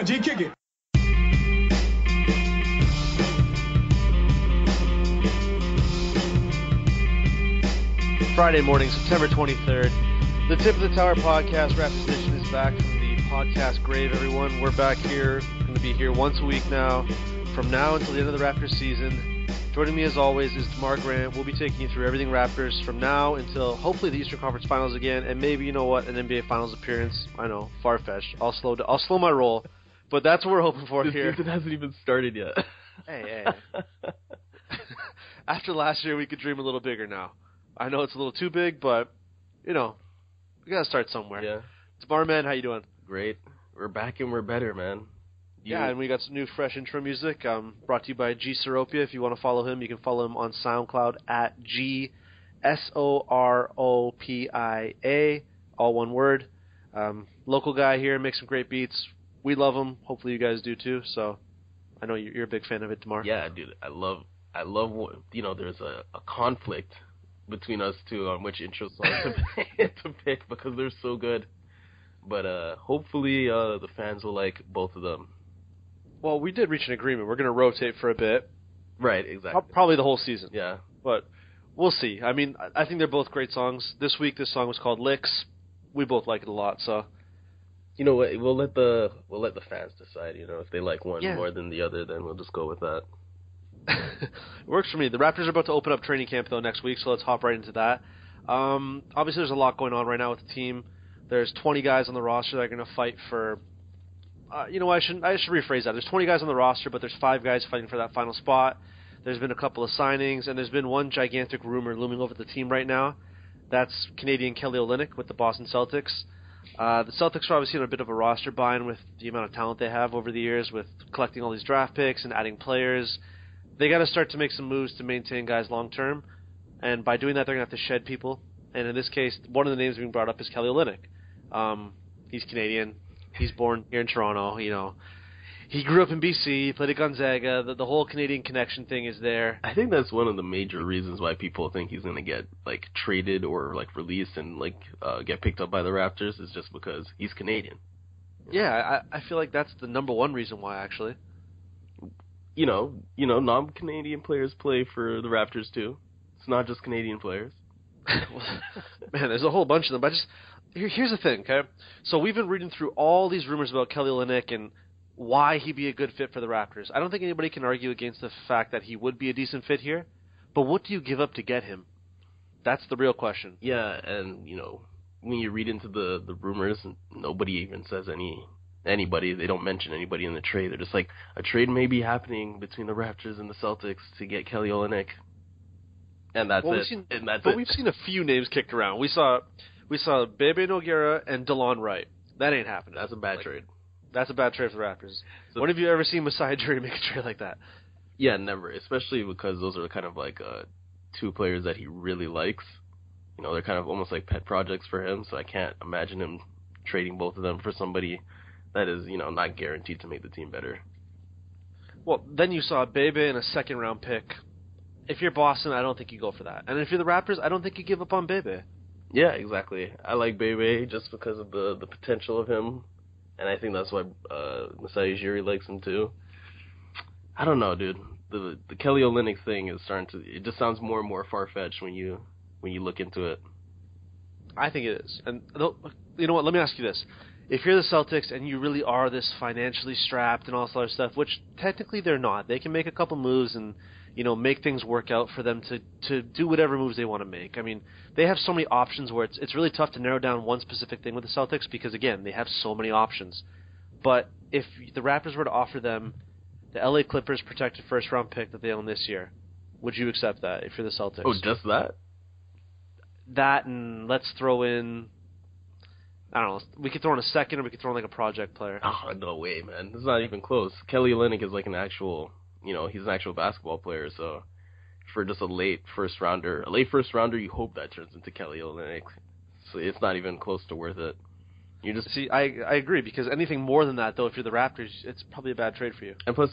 On, G, kick it. Friday morning, September 23rd. The Tip of the Tower podcast, Raptors Edition, is back from the podcast grave, everyone. We're back here, going to be here once a week now, from now until the end of the Raptors season. Joining me as always is DeMar Grant. We'll be taking you through everything Raptors from now until hopefully the Eastern Conference Finals again, and maybe, you know what, an NBA Finals appearance. I know, far-fetched. I'll slow, I'll slow my roll, but that's what we're hoping for This here. season hasn't even started yet. Hey, hey. After last year, we could dream a little bigger now. I know it's a little too big, but you know, we gotta start somewhere. yeah, Tomorrow, man, how you doing? great. We're back and we're better, man. You- Yeah, and we got some new fresh intro music. Um, brought to you by G Seropia. If you want to follow him, you can follow him on SoundCloud at G S O R O P I A, all one word. Um, local guy here, makes some great beats. We love him. Hopefully, you guys do too. So, I know you're you're a big fan of it, Tomorrow. yeah, dude. I love, I love. what- You know, there's a, a conflict between us two on which intro song to, to pick because they're so good. But uh hopefully, uh the fans will like both of them. Well, we did reach an agreement. We're gonna rotate for a bit, Right, exactly. probably the whole season. Yeah, but we'll see. I mean, I think they're both great songs. This week, this song was called "Licks." We both like it a lot, so you know what? We'll let the we'll let the fans decide. You know, if they like one Yeah. more than the other, then we'll just go with that. it works for me. The Raptors are about to open up training camp though next week, so let's hop right into that. Um, obviously, there's a lot going on right now with the team. There's 20 guys on the roster that are going to fight for. Uh, you know, I should I should rephrase that. There's 20 guys on the roster, but there's five guys fighting for that final spot. There's been a couple of signings, and there's been one gigantic rumor looming over the team right now. That's Canadian Kelly Olynyk with the Boston Celtics. Uh, the Celtics are obviously on a bit of a roster bind with the amount of talent they have over the years, with collecting all these draft picks and adding players. They got to start to make some moves to maintain guys long term, and by doing that, they're gonna have to shed people. And in this case, one of the names being brought up is Kelly Olynyk. Um, he's Canadian. He's born here in Toronto. You know, he grew up in BC. He played at Gonzaga. The, the whole Canadian connection thing is there. I think that's one of the major reasons why people think he's gonna get like traded or like released and like uh, get picked up by the Raptors is just because he's Canadian. Yeah, I, I feel like that's the number one reason why actually. You know, you know, non-Canadian players play for the Raptors too. It's not just Canadian players. Man, there's a whole bunch of them. But just here, here's the thing, okay? So we've been reading through all these rumors about Kelly Olynyk and why he'd be a good fit for the Raptors. I don't think anybody can argue against the fact that he would be a decent fit here. But what do you give up to get him? That's the real question. Yeah, and you know, when you read into the the rumors, nobody even says any anybody. They don't mention anybody in the trade. They're just like a trade may be happening between the Raptors and the Celtics to get Kelly Olynyk, and that's Well, it. seen- and that's But it. we've seen a few names kicked around. We saw we saw Bebe Nogueira and Delon Wright. That ain't happening. that's a bad Like, trade. That's a bad trade for the Raptors. So- when have you ever seen Masai Ujiri make a trade like that? Yeah, never. Especially because those are kind of like uh, two players that he really likes. You know, they're kind of almost like pet projects for him. So I can't imagine him trading both of them for somebody that is, you know, not guaranteed to make the team better. Well, then you saw Bebe and a second round pick. If you're Boston, I don't think you go for that. And if you're the Raptors, I don't think you give up on Bebe. Yeah, exactly. I like Bebe just because of the the potential of him, and I think that's why uh, Masai Ujiri likes him too. I don't know, dude. The the Kelly Olynyk thing is starting to. It just sounds more and more far fetched when you when you look into it. I think it is. And you know what? Let me ask you this: if you're the Celtics and you really are this financially strapped and all this other stuff, which technically they're not, they can make a couple moves and you know make things work out for them to to do whatever moves they want to make. I mean, they have so many options where it's it's really tough to narrow down one specific thing with the Celtics because again, they have so many options. But if the Raptors were to offer them the LA Clippers protected first round pick that they own this year, would you accept that if you're the Celtics? Oh, just that? that and let's throw in I don't know. We could throw in a second, or we could throw in like a project player. Oh no way, man! It's not even close. Kelly Olynyk is like an actual, you know, he's an actual basketball player. So for just a late first rounder, a late first rounder, you hope that turns into Kelly Olynyk. So it's not even close to worth it. You just see. I I agree because anything more than that, though, if you're the Raptors, it's probably a bad trade for you. And plus,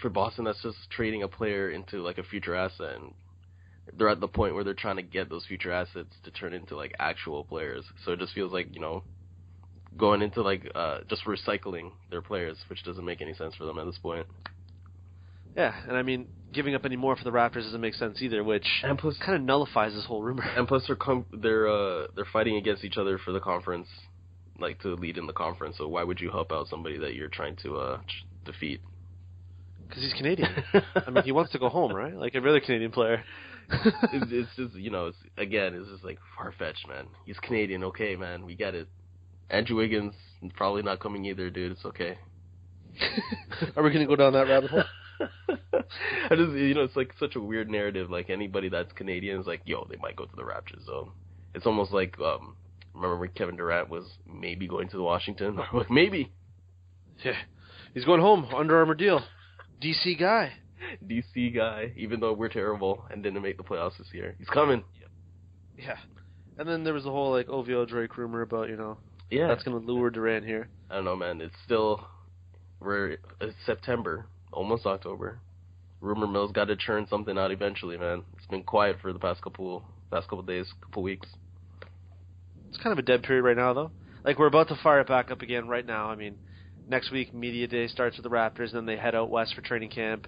for Boston, that's just trading a player into like a future asset, and they're at the point where they're trying to get those future assets to turn into like actual players. So it just feels like you know going into like uh, just recycling their players, which doesn't make any sense for them at this point. Yeah, and I mean, giving up any more for the Raptors doesn't make sense either, which and plus kind of nullifies this whole rumor. And plus, they're com- they're uh, they're fighting against each other for the conference, like to lead in the conference. So why would you help out somebody that you're trying to uh, defeat? Because he's Canadian. I mean, he wants to go home, right? Like every other Canadian player. it's, it's just you know, it's, again, it's just like far fetched, man. He's Canadian, okay, man, we get it. Andrew Wiggins probably not coming either, dude. It's okay. Are we gonna go down that rabbit hole? I just you know, it's like such a weird narrative. Like anybody that's Canadian is like, yo, they might go to the Raptors. So it's almost like um remember when Kevin Durant was maybe going to the Washington? maybe. Yeah, he's going home. Under Armour deal. DC guy. DC guy, even though we're terrible and didn't make the playoffs this year. He's coming. Yeah. And then there was the whole like OVO Drake rumor about, you know, yeah, that's gonna lure Durant here. I don't know, man. It's still we're it's September, almost October. Rumor mill's got to churn something out eventually, man. It's been quiet for the past couple past couple days, couple weeks. It's kind of a dead period right now, though. Like we're about to fire it back up again right now. I mean, next week media day starts with the Raptors, and then they head out west for training camp.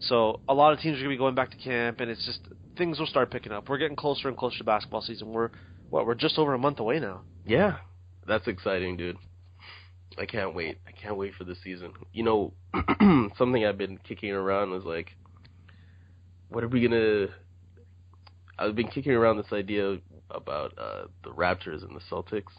So a lot of teams are gonna be going back to camp, and it's just things will start picking up. We're getting closer and closer to basketball season. We're what? We're just over a month away now. Yeah, that's exciting, dude. I can't wait. I can't wait for the season. You know, something I've been kicking around is like, what are we gonna? I've been kicking around this idea about uh, the Raptors and the Celtics.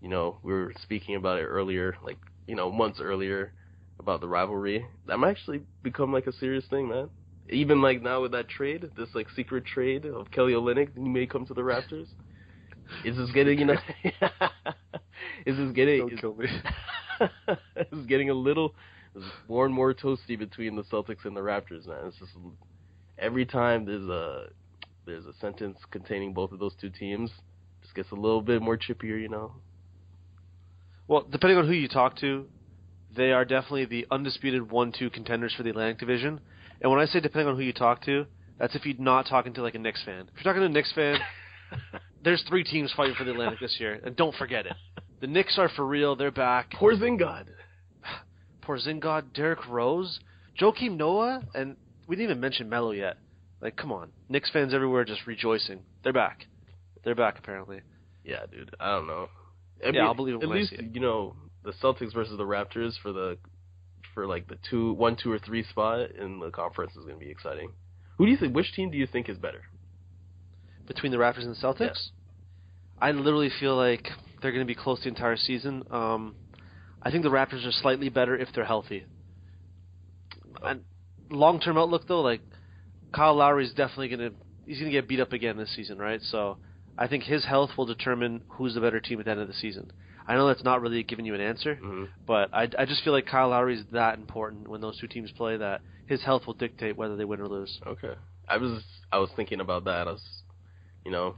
You know, we were speaking about it earlier, like you know, months earlier about the rivalry. That might actually become like a serious thing, man. Even like now with that trade, this like secret trade of Kelly Olynyk, he may come to the Raptors. Is this getting you know? is this getting? Don't kill me. is getting a little more and more toasty between the Celtics and the Raptors, man. It's just every time there's a there's a sentence containing both of those two teams, just gets a little bit more chippier, you know. Well, depending on who you talk to, they are definitely the undisputed one-two contenders for the Atlantic Division. And when I say depending on who you talk to, that's if you're not talking to like a Knicks fan. If you're talking to a Knicks fan, there's three teams fighting for the Atlantic this year, and don't forget it. The Knicks are for real. They're back. Porzingis. Porzingis, Derrick Rose, Joakim Noah, and we didn't even mention Melo yet. Like, come on, Knicks fans everywhere just rejoicing. They're back. They're back apparently. Yeah, dude. I don't know. I yeah, mean, I'll believe it At when least I see it. you know the Celtics versus the Raptors for the for like the two, one, two, or three spot in the conference is going to be exciting. Who do you think? Which team do you think is better? Between the Raptors and the Celtics, I literally feel like they're going to be close the entire season. Um, I think the Raptors are slightly better if they're healthy. And long-term outlook though, like Kyle Lowry is definitely going to he's going to get beat up again this season, right? So I think his health will determine who's the better team at the end of the season. I know that's not really giving you an answer, Mm-hmm. but I, I just feel like Kyle Lowry is that important when those two teams play that his health will dictate whether they win or lose. Okay. I was I was thinking about that. I was, you know,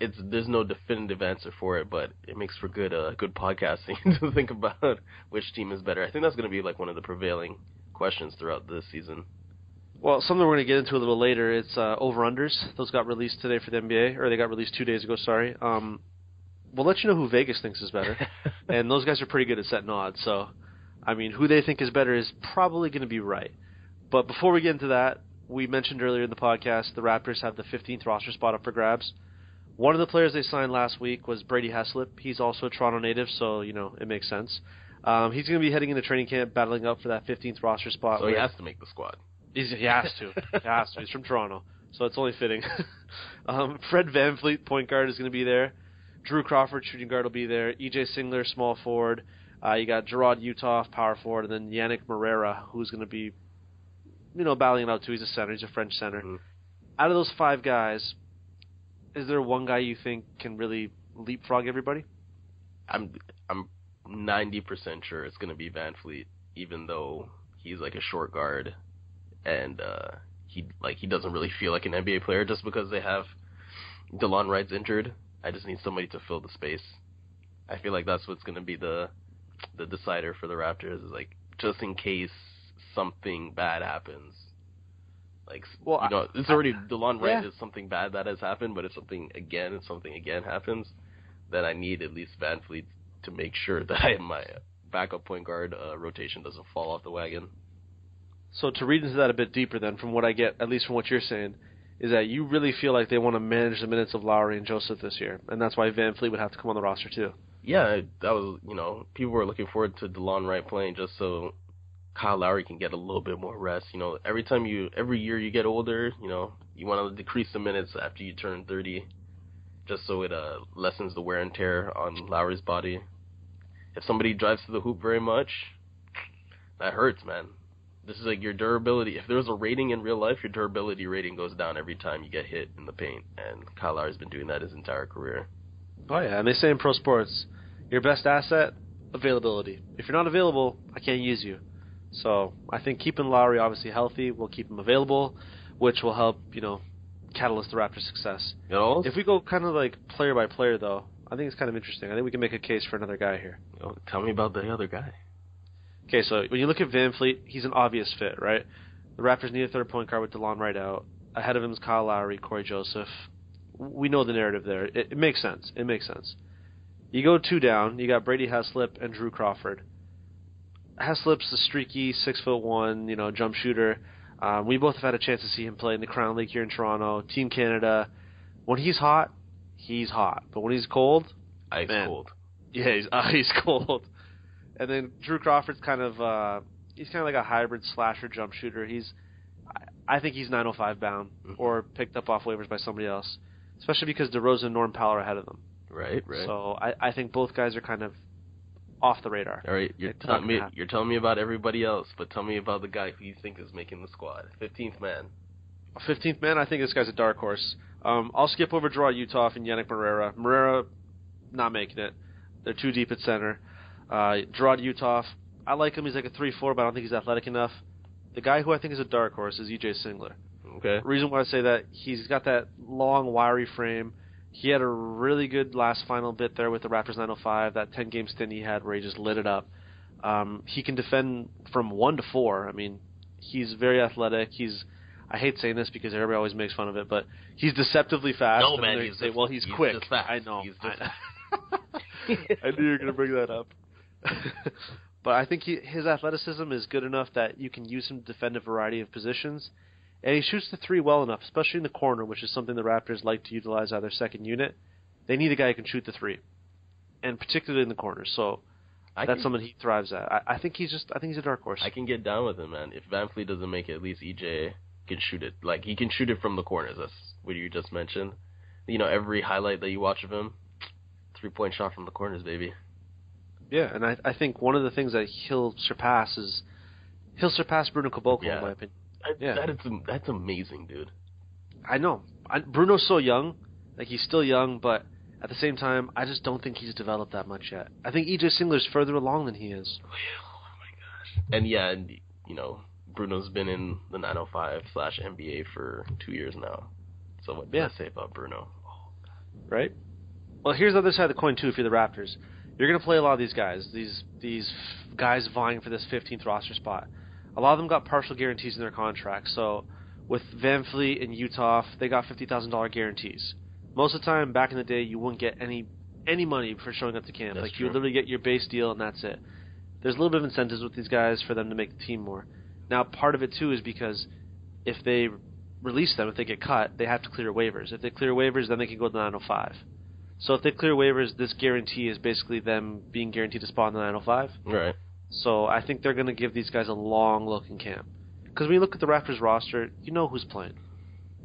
it's there's no definitive answer for it, but it makes for good uh good podcasting to think about which team is better. I think that's going to be like one of the prevailing questions throughout this season. Well, something we're going to get into a little later. It's uh, over unders. Those got released today for the NBA, or they got released two days ago. Sorry. Um, we'll let you know who Vegas thinks is better, and those guys are pretty good at setting odds. So, I mean, who they think is better is probably going to be right. But before we get into that, we mentioned earlier in the podcast the Raptors have the 15th roster spot up for grabs. One of the players they signed last week was Brady Heslip. He's also a Toronto native, so you know it makes sense. Um, he's going to be heading into training camp, battling up for that 15th roster spot. So he has to make the squad. He's, he has to. he has to. He's from Toronto, so it's only fitting. um, Fred VanVleet, point guard, is going to be there. Drew Crawford, shooting guard, will be there. EJ Singler, small forward. Uh, you got Jarrod Uthoff, power forward, and then Yanick Moreira, who's going to be, you know, battling it out too. He's a center. He's a French center. Mhm. Out of those five guys, is there one guy you think can really leapfrog everybody? I'm I'm ninety percent sure it's gonna be VanVleet, even though he's like a short guard, and uh, he like he doesn't really feel like an NBA player just because they have Delon Wright's injured. I just need somebody to fill the space. I feel like that's what's gonna be the the decider for the Raptors is like just in case something bad happens. Like Well, you know, it's already Delon Wright yeah. is something bad that has happened, but if something again, and something again happens, then I need at least VanVleet to make sure that I, my backup point guard uh, rotation doesn't fall off the wagon. So to read into that a bit deeper, then, from what I get, at least from what you're saying, is that you really feel like they want to manage the minutes of Lowry and Joseph this year, and that's why VanVleet would have to come on the roster too. Yeah, that was you know people were looking forward to Delon Wright playing just so Kyle Lowry can get a little bit more rest. You know, every time you every year you get older, you know, you want to decrease the minutes after you turn 30, just so it uh lessens the wear and tear on Lowry's body. If somebody drives to the hoop very much, that hurts, man. This is like your durability. If there's a rating in real life, your durability rating goes down every time you get hit in the paint, and Kyle Lowry's been doing that his entire career. Oh yeah, and they say in pro sports, your best asset, availability. If you're not available, I can't use you. So I think keeping Lowry obviously healthy will keep him available, which will help you know catalyst the Raptors' success. You know, If we go kind of like player by player, though, I think it's kind of interesting. I think we can make a case for another guy here. Oh, tell me about the other guy. Okay, so when you look at VanVleet, he's an obvious fit, right? The Raptors need a third point guard with Delon right out. Ahead of him is Kyle Lowry, Cory Joseph. We know the narrative there. It, it makes sense. It makes sense. You go two down. You got Brady Heslip and Drew Crawford. Heslip's the streaky six foot one, you know, jump shooter. Um, we both have had a chance to see him play in the Crown League here in Toronto, Team Canada. When he's hot, he's hot. But when he's cold, Ice Man. cold. yeah, he's ice cold. And then Drew Crawford's kind of uh he's kind of like a hybrid slasher jump shooter. He's I think he's 905 bound Mhm. or picked up off waivers by somebody else, especially because DeRozan and Norm Powell are ahead of them. Right, right. So I I think both guys are kind of off the radar. All right, you're It's telling me happen. you're telling me about everybody else, but tell me about the guy who you think is making the squad. Fifteenth man. 15th man, I think this guy's a dark horse. Um, I'll skip over Jarrod Uthoff and Yanick Moreira. Moreira, not making it. They're too deep at center. Uh, Jarrod Uthoff, I like him. He's like a 3-4, but I don't think he's athletic enough. The guy who I think is a dark horse is EJ Singler. Okay. The reason why I say that, he's got that long, wiry frame. He had a really good last final bit there with the Raptors 905, that 10 game stint he had where he just lit it up. Um, he can defend from 1 to 4. I mean, he's very athletic. He's I hate saying this because everybody always makes fun of it, but he's deceptively fast. No, man, he's say, just- well, he's, he's quick. fast. I know. He's I, I knew you were going to bring that up. but I think he, his athleticism is good enough that you can use him to defend a variety of positions. And he shoots the three well enough, especially in the corner, which is something the Raptors like to utilize out of their second unit. They need a guy who can shoot the three, and particularly in the corner. So I that's can, something he thrives at. I, I think he's just, I think he's a dark horse. I can get down with him, man. If VanVleet doesn't make it, at least EJ can shoot it. Like he can shoot it from the corners. That's what you just mentioned. You know, every highlight that you watch of him, three point shot from the corners, baby. Yeah, and I, I think one of the things that he'll surpass is he'll surpass Bruno Caboclo Yeah. in my opinion. Yeah. that is that's amazing, dude. I know I, Bruno's so young, like he's still young, but at the same time, I just don't think he's developed that much yet. I think EJ Singler's further along than he is. Oh, oh my gosh. And yeah, and you know, Bruno's been in the 905 slash NBA for two years now. So what does Yeah. that say about Bruno? right? Well, here's the other side of the coin too. If you're the Raptors, you're going to play a lot of these guys, these these guys vying for this 15th roster spot. A lot of them got partial guarantees in their contracts. So with VanVleet and Uthoff, they got fifty thousand dollar guarantees. Most of the time, back in the day, you wouldn't get any any money for showing up to camp. That's like you would literally get your base deal and that's it. There's a little bit of incentives with these guys for them to make the team more. Now, part of it too is because if they release them if they get cut, they have to clear waivers. If they clear waivers, then they can go to the 905. So if they clear waivers, this guarantee is basically them being guaranteed a spot in the 905. Right. So I think they're going to give these guys a long look in camp. Because when you look at the Raptors roster, you know who's playing.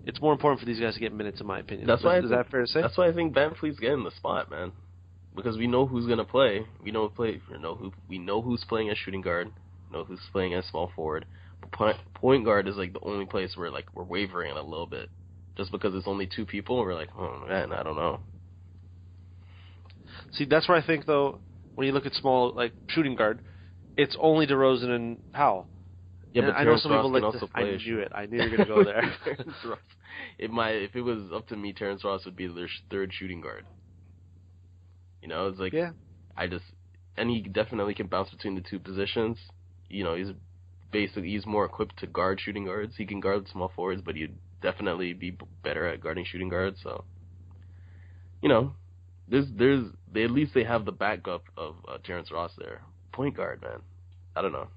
It's more important for these guys to get minutes, in my opinion. That's is, why is think- that fair to say? That's why I think VanVleet's getting the spot, man. Because we know who's gonna play. We know play. We know who. We know who's playing as shooting guard. Know who's playing as small forward. But point, point guard is like the only place where like we're wavering a little bit, just because it's only two people. and We're like, oh man, I don't know. See, that's where I think though, when you look at small like shooting guard, it's only DeRozan and Powell. Yeah, And but I know Terrence some Ross people can like. also to- I play. knew it. I knew you were gonna go there. Ross. It might if it was up to me, Terrence Ross would be their sh- third shooting guard. You know, it's like yeah. I just and he definitely can bounce between the two positions. You know, he's basically he's more equipped to guard shooting guards. He can guard small forwards, but he'd definitely be better at guarding shooting guards. So, you know, there's there's they at least they have the backup of uh, Terrence Ross there, point guard man. I don't know.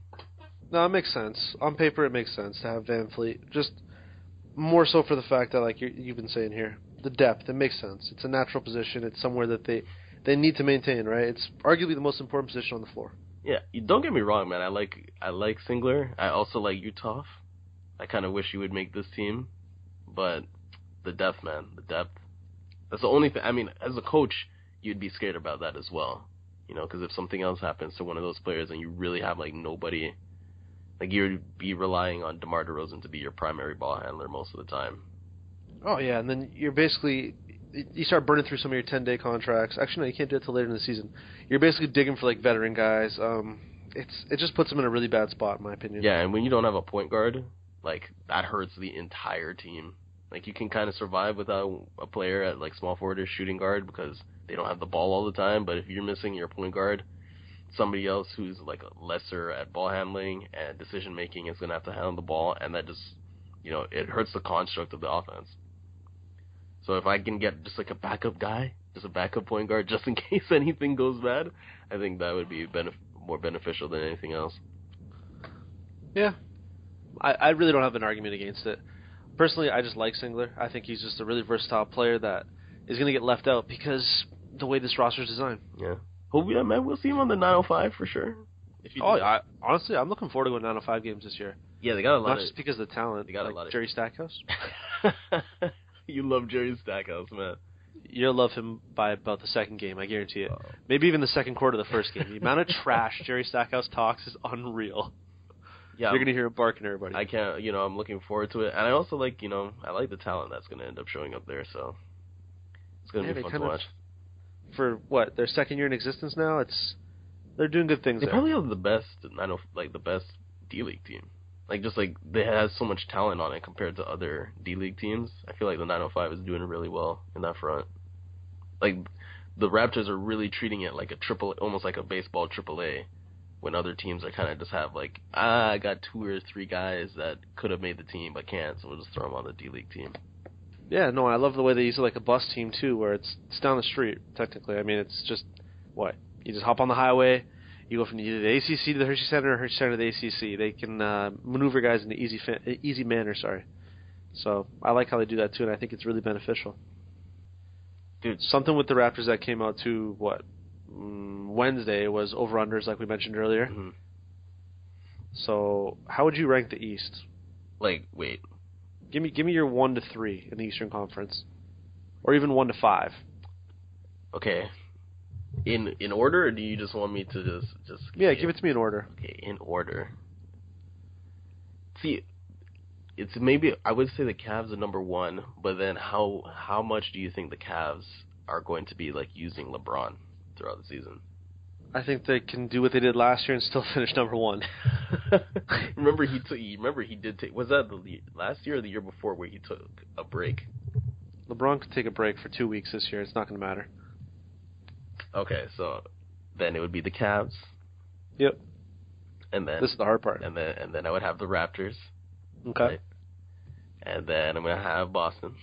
No, it makes sense. On paper, it makes sense to have VanVleet. Just more so for the fact that, like you you've been saying here, the depth. It makes sense. It's a natural position. It's somewhere that they they need to maintain. Right. It's arguably the most important position on the floor. Yeah, you, don't get me wrong, man. I like I like Singler. I also like Uthoff. I kind of wish he would make this team, but the depth, man, the depth. That's the only thing. I mean, as a coach, you'd be scared about that as well, you know, because if something else happens to one of those players and you really have like nobody, like you'd be relying on DeMar DeRozan to be your primary ball handler most of the time. Oh yeah, and then you're basically you start burning through some of your ten day contracts. Actually, no, you can't do it till later in the season. You're basically digging for like veteran guys. Um, it's it just puts them in a really bad spot, in my opinion. Yeah, and when you don't have a point guard, like that hurts the entire team. Like you can kind of survive without a player at like small forward or shooting guard because they don't have the ball all the time. But if you're missing your point guard, somebody else who's like lesser at ball handling and decision making is gonna have to handle the ball, and that just you know it hurts the construct of the offense. So if I can get just like a backup guy, just a backup point guard, just in case anything goes bad, I think that would be benef- more beneficial than anything else. Yeah. I, I really don't have an argument against it. Personally, I just like Singler. I think he's just a really versatile player that is going to get left out because the way this roster is designed. Yeah. Hope yeah, man, we'll see him on the 905 for sure. If you Oh, do- I, honestly, I'm looking forward to going down oh to five games this year. yeah, they got a lot Not of. just because of the talent. they got a lot of- Jerry Stackhouse. you love Jerry Stackhouse, man. You'll love him by about the second game, I guarantee it. Oh. Maybe even the second quarter of the first game. The amount of trash Jerry Stackhouse talks is unreal. Yeah, You're gonna hear him barking at everybody. I can't. You know, I'm looking forward to it, and I also like. You know, I like the talent that's going to end up showing up there. So it's going to Yeah, be fun to kind of- watch. For what their second year in existence now, it's they're doing good things. They there. probably have the best. I know, like the best D League team. Like just like they has so much talent on it compared to other D League teams. I feel like the 905 is doing really well in that front. Like the Raptors are really treating it like a triple, almost like a baseball triple A, when other teams are kind of just have like ah, I got two or three guys that could have made the team but can't, so we'll just throw them on the D League team. Yeah, no, I love the way they use it like a bus team too, where it's it's down the street technically. I mean, it's just what you just hop on the highway, you go from either the ACC to the Hershey Center or Hershey Center to the ACC. They can uh, maneuver guys in an easy fa- easy manner. Sorry, so I like how they do that too, and I think it's really beneficial. Dude, Something with the Raptors that came out too. What mm, Wednesday was over unders like we mentioned earlier. Mhm. So how would you rank the East? like wait, Give me give me your one to three in the Eastern Conference, or even one to five. okay. In in order, or do you just want me to just just Yeah, give it to me in order. Okay, in order. See, it's maybe I would say the Cavs are number one, but then how how much do you think the Cavs are going to be like using LeBron throughout the season? I think they can do what they did last year and still finish number one. remember he took. Remember he did take. Was that the last year or the year before where he took a break? LeBron could take a break for two weeks this year. It's not going to matter. Okay, so then it would be the Cavs, Yep. and then This is the hard part. and then and then I would have the Raptors, Okay. right. and then I'm gonna have Boston,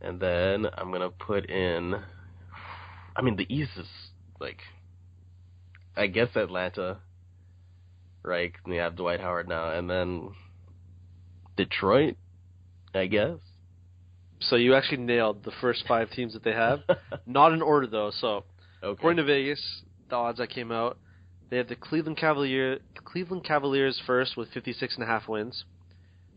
and then I'm gonna put in. I mean, the East is like, I guess Atlanta, right? And they have Dwight Howard now, and then Detroit, I guess. So you actually nailed the first five teams that they have. Not in order though. So Okay. according to Vegas, the odds that came out, they have the Cleveland Cavalier Cleveland Cavaliers first with 56 and a half wins.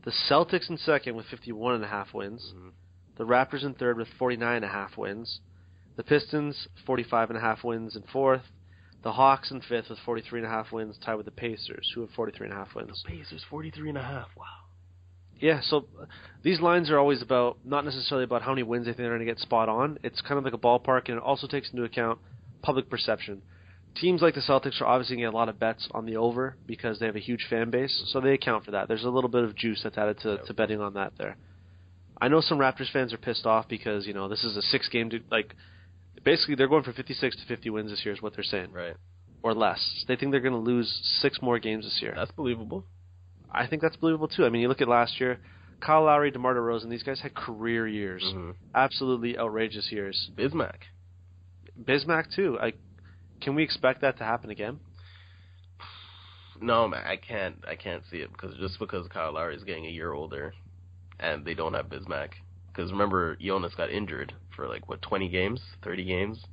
The Celtics in second with 51 and a half wins. Mhm. The Raptors in third with 49 and a half wins. The Pistons 45 and a half wins in fourth. The Hawks in fifth with 43 and a half wins, tied with the Pacers, who have 43 and a half wins. Pacers 43 and a half. Wow. Yeah, so these lines are always about not necessarily about how many wins they think they're going to get spot on. It's kind of like a ballpark, and it also takes into account public perception. Teams like the Celtics are obviously going to get a lot of bets on the over because they have a huge fan base, so they account for that. There's a little bit of juice that's added to, to betting on that there. I know some Raptors fans are pissed off because you know this is a six game like basically they're going for 56 to 50 wins this year is what they're saying Right. or less. They think they're going to lose six more games this year. That's believable. I think that's believable too. I mean, you look at last year, Kyle Lowry, DeMar DeRozan, these guys had career years, Mhm. absolutely outrageous years. Bismack. Bismack too. I can we expect that to happen again? No, man, I can't. I can't see it because just because Kyle Lowry is getting a year older, and they don't have Bismack. Because remember, Jonas got injured for like what 20 games, 30 games,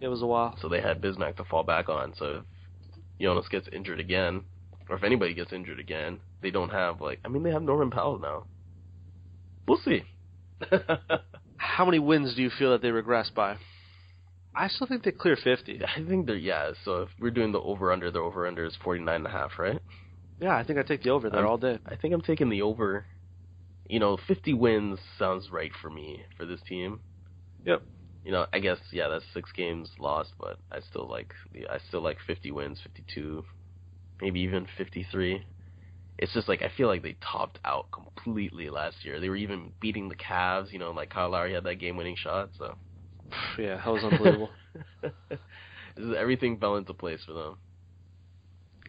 It was a while. so they had Bismack to fall back on. So if Jonas gets injured again, or if anybody gets injured again, they don't have like. I mean, they have Norman Powell now. We'll see. How many wins do you feel that they regress by? I still think they clear 50. I think they're yeah. So if we're doing the over under, the over under is 49 and a half, right? Yeah, I think I take the over there I'm- all day. I think I'm taking the over. You know, 50 wins sounds right for me for this team. Yep. You know, I guess yeah, that's six games lost, but I still like the I still like 50 wins, 52, maybe even 53. It's just like I feel like they topped out completely last year. They were even beating the Cavs. You know, like Kyle Lowry had that game-winning shot. So Yeah, that was unbelievable. Everything fell into place for them.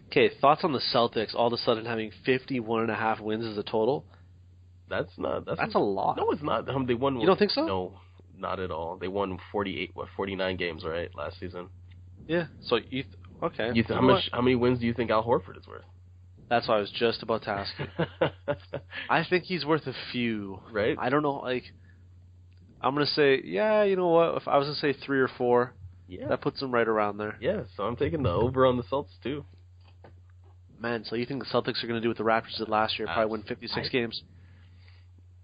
okay, thoughts on the Celtics all of a sudden having 51 and a half wins as a total? That's not that's That's a lot. No, it's not. Um, they won. One. You don't think so? No, not at all. They won 48, what 49 games, right, last season. Yeah. So you th- okay? You th- how much? How many wins do you think Al Horford is worth? That's what I was just about to ask you. I think he's worth a few. right? I don't know, like I'm gonna say, yeah, you know what? If I was gonna say three or four, yeah. that puts him right around there. yeah. So I'm taking the over on the Celtics too. Man, so you think the Celtics are gonna do what the Raptors did last year? Probably win 56 I- games.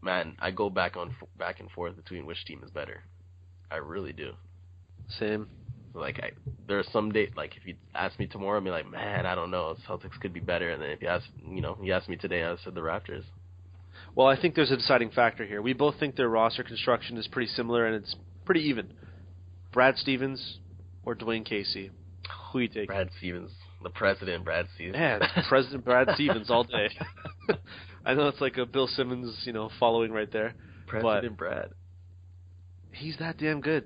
Man, I go back on back and forth between which team is better. I really do. Same. Like I, there are some date. like if you ask me tomorrow, I'd be like, man, I don't know. Celtics could be better. And then if you ask, you know, you ask me today, I said the Raptors. Well, I think there's a deciding factor here. We both think their roster construction is pretty similar and it's pretty even. Brad Stevens or Dwane Casey? Who you take? Brad Stevens, the president, Brad Stevens. Man, President Brad Stevens all day. I know it's like a Bill Simmons, you know, following right there. President Brad. He's that damn good.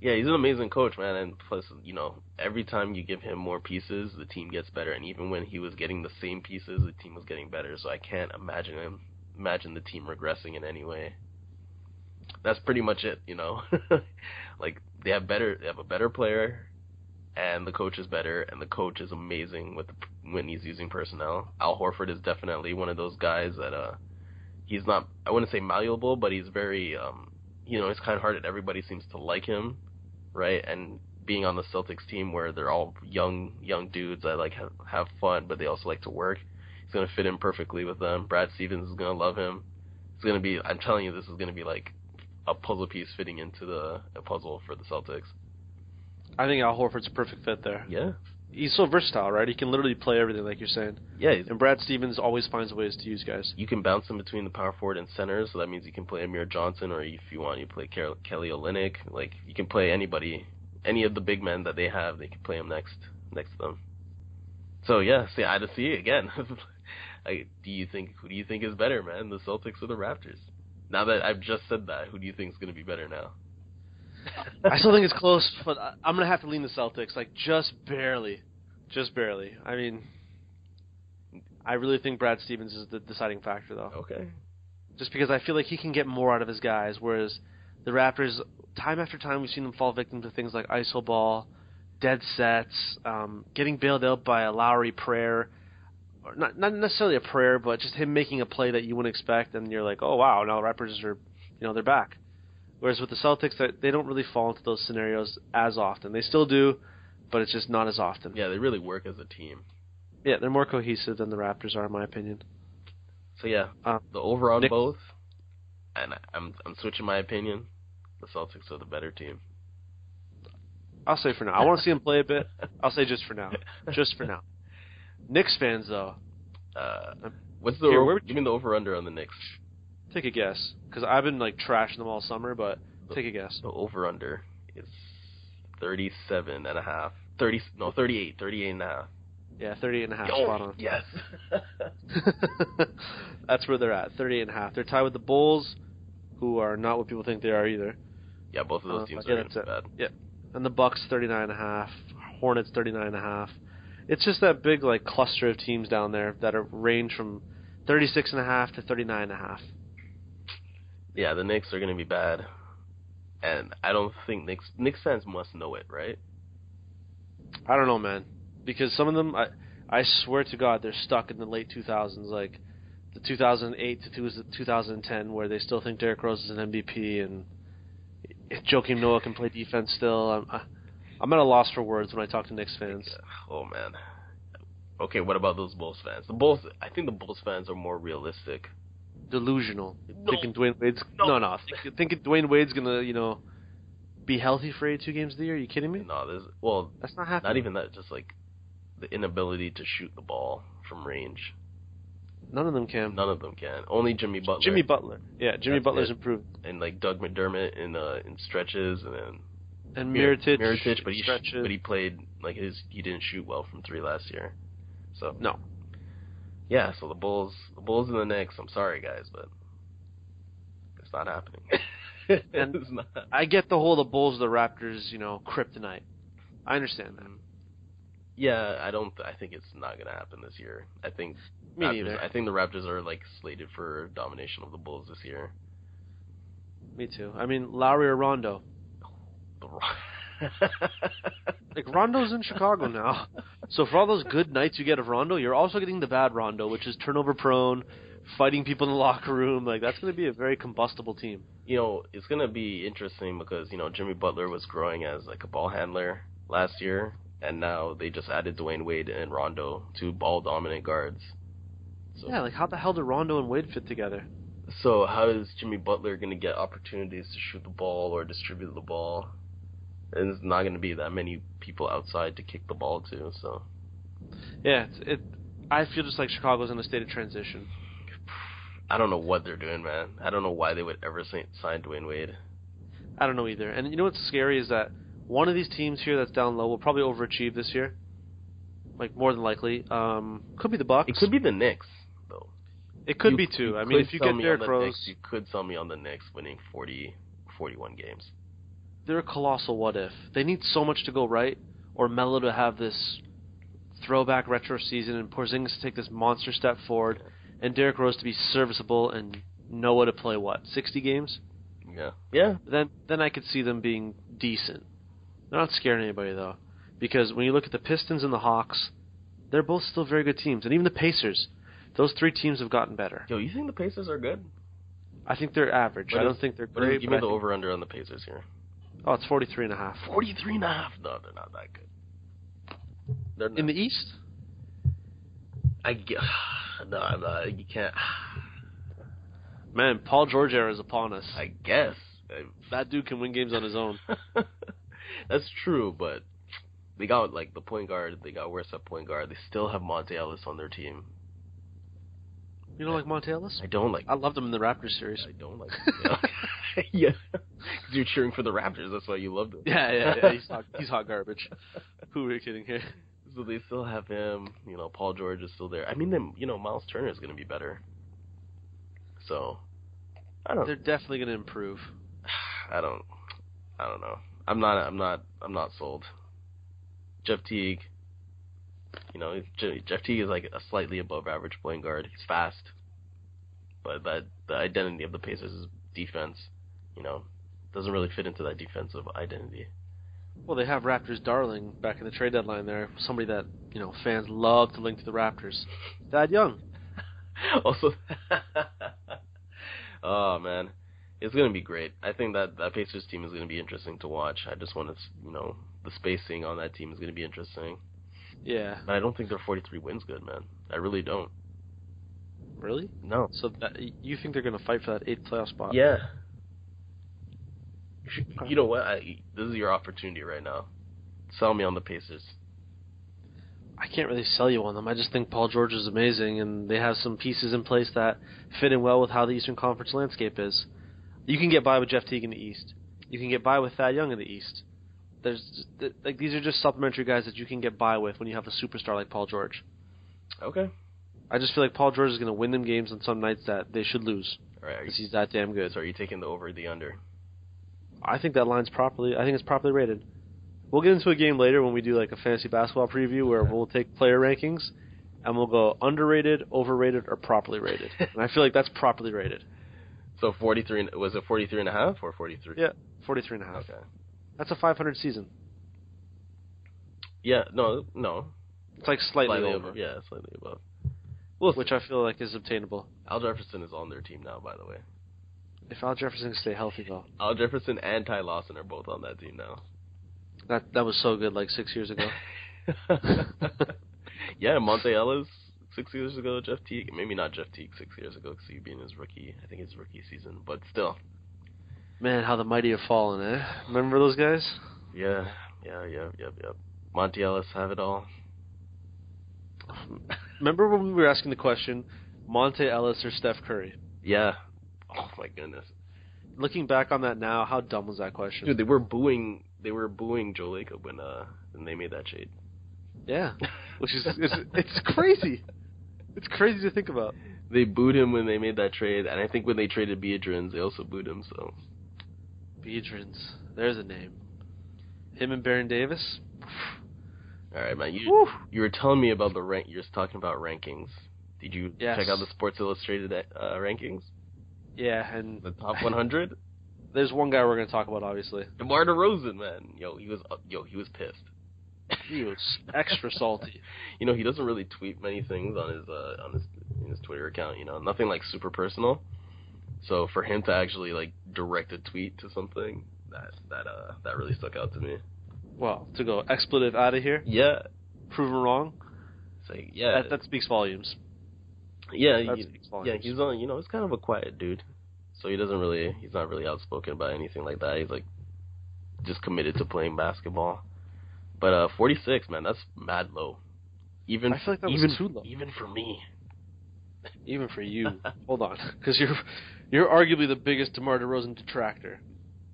Yeah, he's an amazing coach, man. And plus, you know, every time you give him more pieces, the team gets better. And even when he was getting the same pieces, the team was getting better. So I can't imagine him, imagine the team regressing in any way. That's pretty much it, you know. like they have better, they have a better player, and the coach is better, and the coach is amazing with the, when he's using personnel. Al Horford is definitely one of those guys that uh, he's not. I wouldn't say malleable, but he's very um, you know, he's kind of hearted. Everybody seems to like him, right? And being on the Celtics team where they're all young, young dudes that like have, have fun, but they also like to work, he's gonna fit in perfectly with them. Brad Stevens is gonna love him. It's gonna be. I'm telling you, this is gonna be like a puzzle piece fitting into the puzzle for the Celtics. I think Al Horford's a perfect fit there. Yeah, He's so versatile, right? He can literally play everything, like you're saying. yeah. And Brad Stevens always finds ways to use guys. you can bounce him between the power forward and center, so that means you can play Amir Johnson, or if you want, you play Kel- Kelly Olynyk. Like you can play anybody, any of the big men that they have, they can play him next next to them. So yeah, see, I just see again. like, do you think who do you think is better, man, the Celtics or the Raptors? Now that I've just said that, who do you think is going to be better now? I still think it's close, but I- I'm gonna have to lean the Celtics, like just barely, just barely. I mean, I really think Brad Stevens is the deciding factor, though. okay. Just because I feel like he can get more out of his guys, whereas the Raptors, time after time, we've seen them fall victim to things like iso ball, dead sets, um, getting bailed out by a Lowry prayer. or not not necessarily a prayer, but just him making a play that you wouldn't expect, and you're like, oh wow, now the Raptors are, you know, they're back. Whereas with the Celtics, they don't really fall into those scenarios as often. They still do, but it's just not as often. Yeah, they really work as a team. Yeah, they're more cohesive than the Raptors are, in my opinion. So yeah, Uh, the over on Nick- both, and I'm I'm switching my opinion. The Celtics are the better team. I'll say for now. I want to see them play a bit. I'll say just for now. Just for now. Knicks fans, though, Uh, what's the Here, over, where would give me the over under on the Knicks? Take a guess. Because I've been like trashing them all summer, but take a guess. The over under is 37 and a half. 30 no 38, 38 and a half. Yeah, 38 and a half, Oh, spot on. yes. That's where they're at, 38 and a half. They're tied with the Bulls, who are not what people think they are either. yeah, both of those Uh, teams are it. bad. Yeah. And the Bucks 39 and a half, Hornets 39 and a half. It's just that big like cluster of teams down there that are range from 36 and a half to 39 and a half. Yeah, the Knicks are gonna be bad, and I don't think Knicks Knicks fans must know it, right? I don't know, man, because some of them, I, I swear to God, they're stuck in the late 2000s, like the 2008 to 2010, where they still think Derrick Rose is an MVP and Joakim Noah can play defense still. I'm, I, I'm at a loss for words when I talk to Knicks fans. Oh man. Okay, what about those Bulls fans? The Bulls, I think the Bulls fans are more realistic. Delusional, No. thinking Dwyane Wade's No. no, no, think, thinking Dwyane Wade's gonna, you know, be healthy for 82 games of the year. Are you kidding me? No, there's well, That's not happening. not even that. Just like the inability to shoot the ball from range. None of them can. None of them can. Only Jimmy Butler. Jimmy Butler, yeah, Jimmy That's Butler's it. improved, and like Doug McDermott in uh in stretches, and then and Mir- Mirotic, Mirotic, but he stretches. but he played like his he didn't shoot well from three last year. So no. Yeah, so the Bulls, the Bulls and the Knicks. I'm sorry guys, but it's not happening. And- it's not. I get the whole the Bulls, the Raptors, you know, kryptonite. I understand that. Mm-hmm. Yeah, I don't. I think it's not gonna happen this year. I think Me Raptors, neither. I think the Raptors are like slated for domination of the Bulls this year. Me too. I mean, Lowry or Rondo. The Like Rondo's in Chicago now, so for all those good nights you get of Rondo, you're also getting the bad Rondo, which is turnover prone, fighting people in the locker room. Like that's going to be a very combustible team. you know, it's gonna be interesting because you know Jimmy Butler was growing as like a ball handler last year, and now they just added Dwyane Wade and Rondo, two ball dominant guards. So, Yeah, like how the hell did Rondo and Wade fit together? so how is Jimmy Butler gonna get opportunities to shoot the ball or distribute the ball? And there's not gonna be that many people outside to kick the ball to. So Yeah, it's, it. I feel just like Chicago's in a state of transition. I don't know what they're doing, man. I don't know why they would ever sign Dwyane Wade. I don't know either. And you know what's scary is that one of these teams here that's down low will probably overachieve this year. Like more than likely, um, could be the Bucks. It could be the Knicks, though. It could You- be too. I mean, if you get Derrick the Rose, Knicks, you could sell me on the Knicks winning 40, 41 games. They're a colossal what if. They need so much to go right, or Melo to have this throwback retro season, and Porzingis to take this monster step forward, and Derrick Rose to be serviceable and know what to play. What sixty games? Yeah. Yeah. Then then I could see them being decent. They're not scaring anybody though, because when you look at the Pistons and the Hawks, they're both still very good teams, and even the Pacers. Those three teams have gotten better. Yo, you think the Pacers are good? I think they're average. What I don't think they're What is- great. give me the over under on the Pacers here. Oh, it's forty-three and a half. 43 and a half. No, they're not that good. They're not. In the East, I get, no, I'm not. You can't. man, Paul George era is upon us. I guess. That dude can win games on his own. That's true, but they got like the point guard. They got worse at point guard. They still have Monta Ellis on their team. You don't like Monta Ellis? I don't like. I loved him in the Raptors series. I don't like. Yeah, yeah. 'Cause you're cheering for the Raptors. That's why you loved him. Yeah, yeah, yeah. He's hot, he's hot garbage. Who are you kidding here? So they still have him. You know, Paul George is still there. I mean, them. You know, Miles Turner is going to be better. So, I don't. They're definitely going to improve. I don't. I don't know. I'm not. I'm not. I'm not sold. Jeff Teague. You know, Jeff Teague is like a slightly above average point guard. He's fast, but that the identity of the Pacers is defense. You know, doesn't really fit into that defensive identity. Well, they have Raptors darling back in the trade deadline there. Somebody that, you know, fans love to link to the Raptors. Thad Young. also, oh man, it's gonna be great. I think that that Pacers team is gonna be interesting to watch. I just want to, you know, the spacing on that team is gonna be interesting. Yeah. But I don't think their 43 wins good, man. I really don't. Really? No. So that, you think they're going to fight for that eighth playoff spot? Yeah. You, you know what? I, this is your opportunity right now. Sell me on the Pacers. I can't really sell you on them. I just think Paul George is amazing, and they have some pieces in place that fit in well with how the Eastern Conference landscape is. You can get by with Jeff Teague in the East. You can get by with Thad Young in the East. There's like these are just supplementary guys that you can get by with when you have a superstar like Paul George. Okay. I just feel like Paul George is going to win them games on some nights that they should lose All right. because he's that damn good. So are you taking the over or the under? I think that line's properly. I think it's properly rated. We'll get into a game later when we do like a fantasy basketball preview where we'll take player rankings and we'll go underrated, overrated, or properly rated. and I feel like that's properly rated. So 43 was it 43 and a half or 43? Yeah, 43 and a half. Okay. That's a 500 season. Yeah, no, no. It's like slightly, Slightly over, above. Yeah, slightly above. which I feel like is obtainable. Al Jefferson is on their team now, by the way. If Al Jefferson can stay healthy, though, Al Jefferson and Ty Lawson are both on that team now. that that was so good like six years ago. yeah, Monta Ellis six years ago, Jeff Teague. Maybe not Jeff Teague six years ago because he'd be in his rookie. I think his rookie season, but still. Man, how the mighty have fallen, eh? Remember those guys? Yeah, yeah, yeah, yep, yep. Monta Ellis have it all. Remember when we were asking the question, Monta Ellis or Steph Curry? Yeah. Oh my goodness, Looking back on that now, how dumb was that question? dude, they were booing. They were booing Joe Lacob when uh when they made that trade. Yeah, which is it's, it's crazy. It's crazy to think about. They booed him when they made that trade, and I think when they traded Biedrins, they also booed him. So Biedrins, there's a name. Him and Baron Davis. all right, man. You Woo. you were telling me about the rank. You're talking about rankings. Did you Yes. check out the Sports Illustrated uh, rankings? Yeah, and The top 100. there's one guy we're going to talk about. Obviously, DeMar DeRozan, man. Yo, he was uh, yo, he was pissed. he was extra salty. You know, he doesn't really tweet many things on his uh, on his in his Twitter account. You know, nothing like super personal. So for him to actually like direct a tweet to something that that uh that really stuck out to me. Well, to go expletive out of here, Yeah, proven wrong. it's like yeah, That, that speaks volumes. Yeah, he- yeah. He's on. You know, he's kind of a quiet dude. So he doesn't really. He's not really outspoken about anything like that. He's like just committed to playing basketball. But uh 46, man, that's mad low. Even I feel like that was even too low. even for me. Even for you. Hold on, because you're you're arguably the biggest DeMar DeRozan detractor.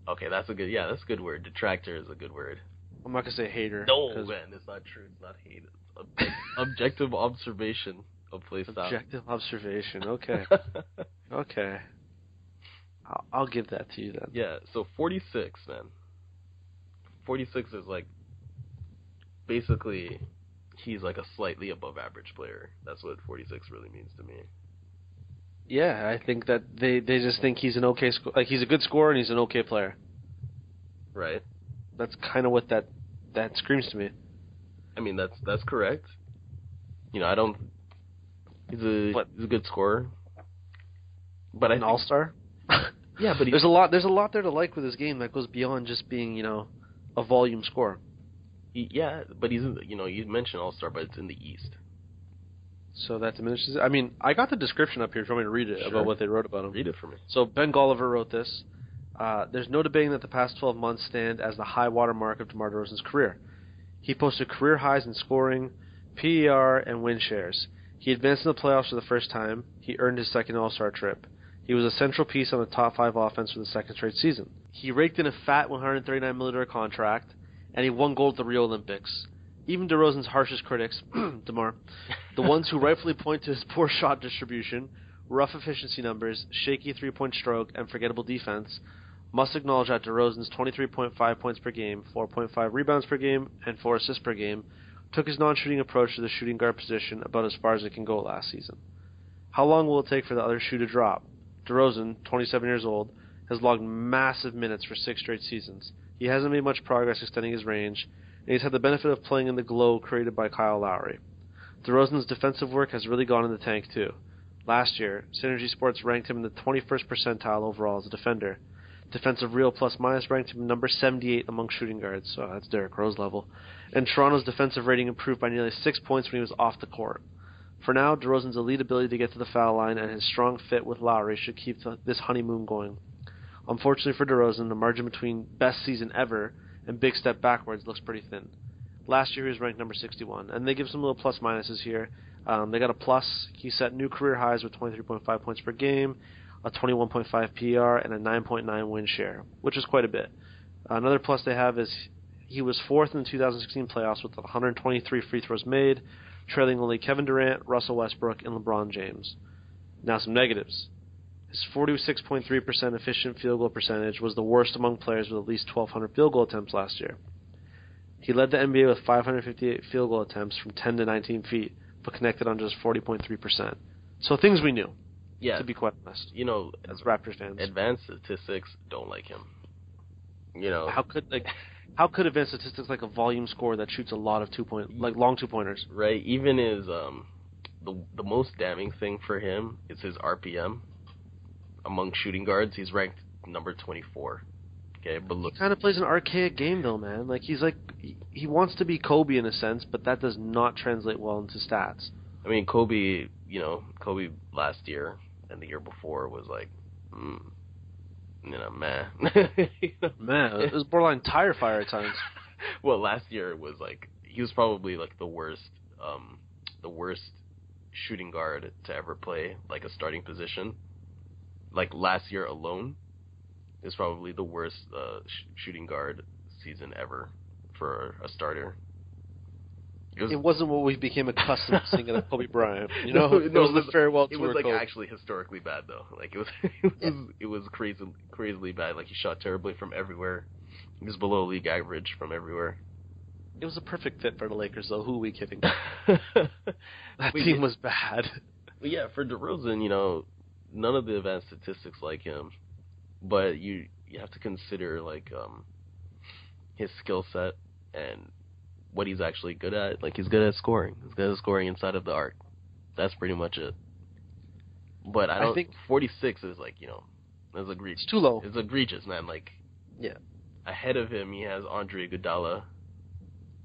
Okay, that's a good. Yeah, that's a good word. Detractor is a good word. I'm not gonna say hater. No, man, it's not true. It's not hate. It's ob- objective observation play style. Objective observation. Okay. okay. I'll, I'll give that to you then. yeah. So 46, man. 46 is like basically he's like a slightly above average player. That's what 46 really means to me. Yeah, I think that they they just think he's an okay sc- like he's a good scorer and he's an okay player. Right? That's kind of what that that screams to me. I mean, that's that's correct. You know, I don't. He's a What? he's a good scorer. But An all star. Yeah, but he, there's a lot there's a lot there to like with his game that goes beyond just being you know a volume scorer. he, yeah, but he's in the, you know you mentioned All Star, but it's in the East. So that diminishes. it. I mean, I got the description up here. If you want me to read it Sure. about what they wrote about him. Read it for me. So Ben Golliver wrote this. Uh, There's no debating that the past 12 months stand as the high water mark of DeMar DeRozan's career. He posted career highs in scoring, PER, and win shares. He advanced in the playoffs for the first time. He earned his second All-Star trip. He was a central piece on the top five offense for the second straight season. He raked in a fat $139 million contract, and he won gold at the Rio Olympics. Even DeRozan's harshest critics, DeMar, the ones who rightfully point to his poor shot distribution, rough efficiency numbers, shaky three-point stroke, and forgettable defense, must acknowledge that DeRozan's 23.5 points per game, 4.5 rebounds per game, and 4 assists per game took his non-shooting approach to the shooting guard position about as far as it can go last season. How long will it take for the other shoe to drop? DeRozan, 27 years old, has logged massive minutes for six straight seasons. He hasn't made much progress extending his range, and he's had the benefit of playing in the glow created by Kyle Lowry. DeRozan's defensive work has really gone in the tank too. Last year, Synergy Sports ranked him in the 21st percentile overall as a defender. Defensive Real Plus Minus ranked him number 78 among shooting guards, so that's Derrick Rose level. And Toronto's defensive rating improved by nearly six points when he was off the court. For now, DeRozan's elite ability to get to the foul line and his strong fit with Lowry should keep this honeymoon going. Unfortunately for DeRozan, the margin between best season ever and big step backwards looks pretty thin. Last year he was ranked number 61, and they give some little plus minuses here. Um, they got a plus. He set new career highs with 23.5 points per game, a 21.5 PR, and a 9.9 win share, which is quite a bit. Another plus they have is he was fourth in the 2016 playoffs with 123 free throws made, trailing only Kevin Durant, Russell Westbrook, and LeBron James. Now some negatives. His 46.3% efficient field goal percentage was the worst among players with at least 1,200 field goal attempts last year. He led the NBA with 558 field goal attempts from 10 to 19 feet, but connected on just 40.3%. So things we knew. Yeah. To be quite honest, You know, as Raptors fans, advanced statistics don't like him. You know, how could like how could advanced statistics like a volume score that shoots a lot of two point like long two pointers? right? Even his um, the the most damning thing for him is his RPM. Among shooting guards, he's ranked number 24. Okay, but look, He kind of plays an archaic game though, man. Like he's like he, he wants to be Kobe in a sense, but that does not translate well into stats. I mean, Kobe, you know, Kobe last year and the year before was like, mm, you know. You know? Man, it was borderline tire fire at times. well, last year was like he was probably like the worst, um, the worst shooting guard to ever play like a starting position. Like last year alone, is probably the worst uh, sh- shooting guard season ever for a starter. It was, It wasn't what we became accustomed to seeing of Kobe Bryant. You know, No, it was the farewell it was like Kobe. actually historically bad though. Like it was, it was, it was crazy, crazily bad. Like he shot terribly from everywhere. He was below league average from everywhere. It was a perfect fit for the Lakers, though. Who are we kidding? that That team was bad. But yeah, for DeRozan, you know, none of the advanced statistics like him, but you you have to consider like um his skill set and what he's actually good at. Like he's good at scoring. He's good at scoring inside of the arc. That's pretty much it. But I I don't think- 46 is like, you know, that's egregious. It's too low. It's egregious, man. Like Yeah. ahead of him he has Andre Iguodala.